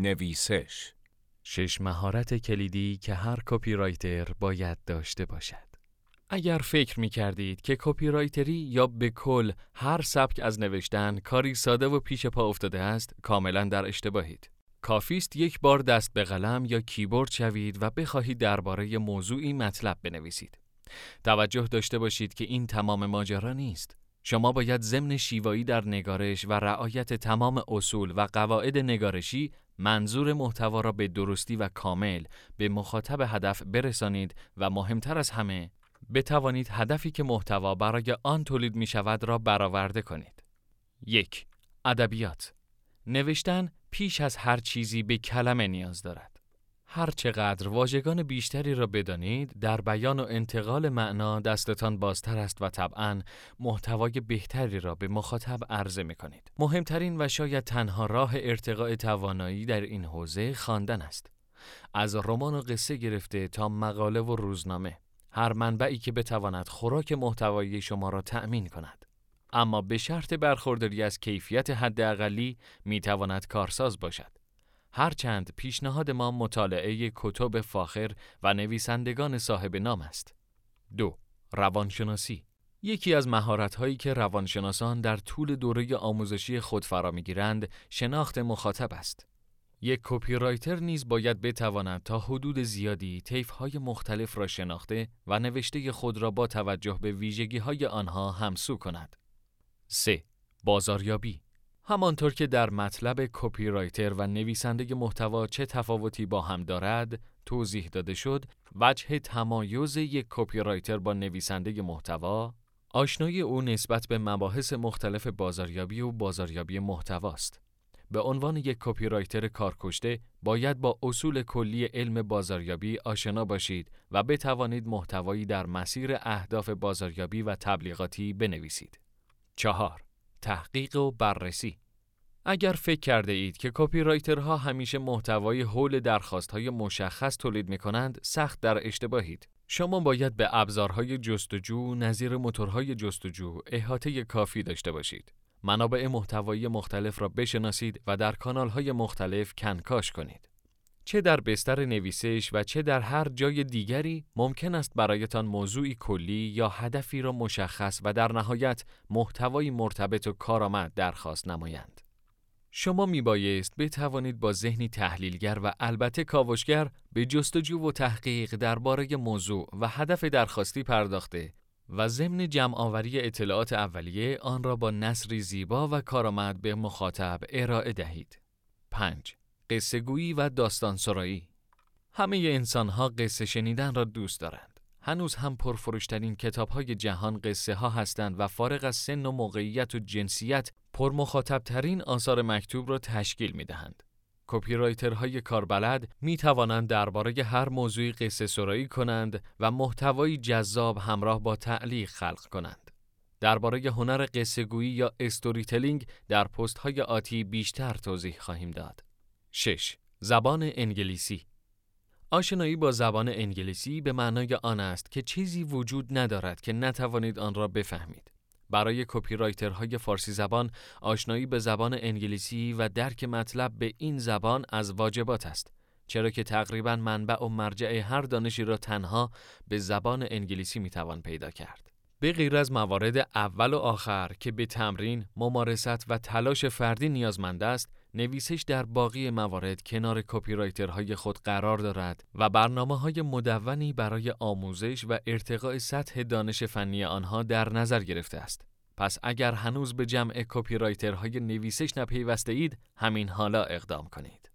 نویسش شش مهارت کلیدی که هر کپی رایتر باید داشته باشد. اگر فکر می کردید که کپی رایتری یا به کل هر سبک از نوشتن کاری ساده و پیش پا افتاده است، کاملا در اشتباهید. کافیست یک بار دست به قلم یا کیبورد شوید و بخواهید درباره موضوعی مطلب بنویسید. توجه داشته باشید که این تمام ماجرا نیست. شما باید ضمن شیوایی در نگارش و رعایت تمام اصول و قواعد نگارشی منظور محتوا را به درستی و کامل به مخاطب هدف برسانید و مهمتر از همه بتوانید هدفی که محتوا برای آن تولید می شود را برآورده کنید. یک ادبیات نوشتن پیش از هر چیزی به کلمه نیاز دارد. هر چقدر واژگان بیشتری را بدانید در بیان و انتقال معنا دستتان بازتر است و طبعا محتوای بهتری را به مخاطب عرضه می کنید. مهمترین و شاید تنها راه ارتقاء توانایی در این حوزه خواندن است. از رمان و قصه گرفته تا مقاله و روزنامه هر منبعی که بتواند خوراک محتوایی شما را تأمین کند. اما به شرط برخورداری از کیفیت حداقلی می تواند کارساز باشد. هرچند پیشنهاد ما مطالعه کتب فاخر و نویسندگان صاحب نام است. دو روانشناسی یکی از مهارت‌هایی که روانشناسان در طول دوره آموزشی خود فرا می‌گیرند، شناخت مخاطب است. یک کپی رایتر نیز باید بتواند تا حدود زیادی طیف‌های مختلف را شناخته و نوشته خود را با توجه به ویژگی‌های آنها همسو کند. 3. بازاریابی همانطور که در مطلب کپی رایتر و نویسنده محتوا چه تفاوتی با هم دارد توضیح داده شد وجه تمایز یک کپی رایتر با نویسنده محتوا آشنایی او نسبت به مباحث مختلف بازاریابی و بازاریابی محتواست به عنوان یک کپی رایتر کارکشته باید با اصول کلی علم بازاریابی آشنا باشید و بتوانید محتوایی در مسیر اهداف بازاریابی و تبلیغاتی بنویسید. چهار تحقیق و بررسی اگر فکر کرده اید که کپی رایترها همیشه محتوای حول درخواست های مشخص تولید می کنند، سخت در اشتباهید. شما باید به ابزارهای جستجو نظیر موتورهای جستجو احاطه کافی داشته باشید. منابع محتوایی مختلف را بشناسید و در کانالهای مختلف کنکاش کنید. چه در بستر نویسش و چه در هر جای دیگری ممکن است برایتان موضوعی کلی یا هدفی را مشخص و در نهایت محتوایی مرتبط و کارآمد درخواست نمایند. شما می بایست بتوانید با ذهنی تحلیلگر و البته کاوشگر به جستجو و تحقیق درباره موضوع و هدف درخواستی پرداخته و ضمن جمعآوری اطلاعات اولیه آن را با نصری زیبا و کارآمد به مخاطب ارائه دهید. 5. قصه گویی و داستان سرایی همه انسان ها قصه شنیدن را دوست دارند. هنوز هم پرفروشترین کتاب های جهان قصه ها هستند و فارغ از سن و موقعیت و جنسیت پرمخاطب ترین آثار مکتوب را تشکیل می دهند. کپی رایترهای کاربلد می توانند درباره هر موضوعی قصه سرایی کنند و محتوایی جذاب همراه با تعلیق خلق کنند. درباره هنر قصه گویی یا storytelling در پست های آتی بیشتر توضیح خواهیم داد. 6. زبان انگلیسی آشنایی با زبان انگلیسی به معنای آن است که چیزی وجود ندارد که نتوانید آن را بفهمید. برای کپی رایترهای فارسی زبان آشنایی به زبان انگلیسی و درک مطلب به این زبان از واجبات است چرا که تقریبا منبع و مرجع هر دانشی را تنها به زبان انگلیسی می‌توان پیدا کرد به غیر از موارد اول و آخر که به تمرین، ممارست و تلاش فردی نیازمند است، نویسش در باقی موارد کنار کپی رایترهای خود قرار دارد و برنامه های مدونی برای آموزش و ارتقاء سطح دانش فنی آنها در نظر گرفته است. پس اگر هنوز به جمع کپی رایترهای نویسش نپیوسته اید، همین حالا اقدام کنید.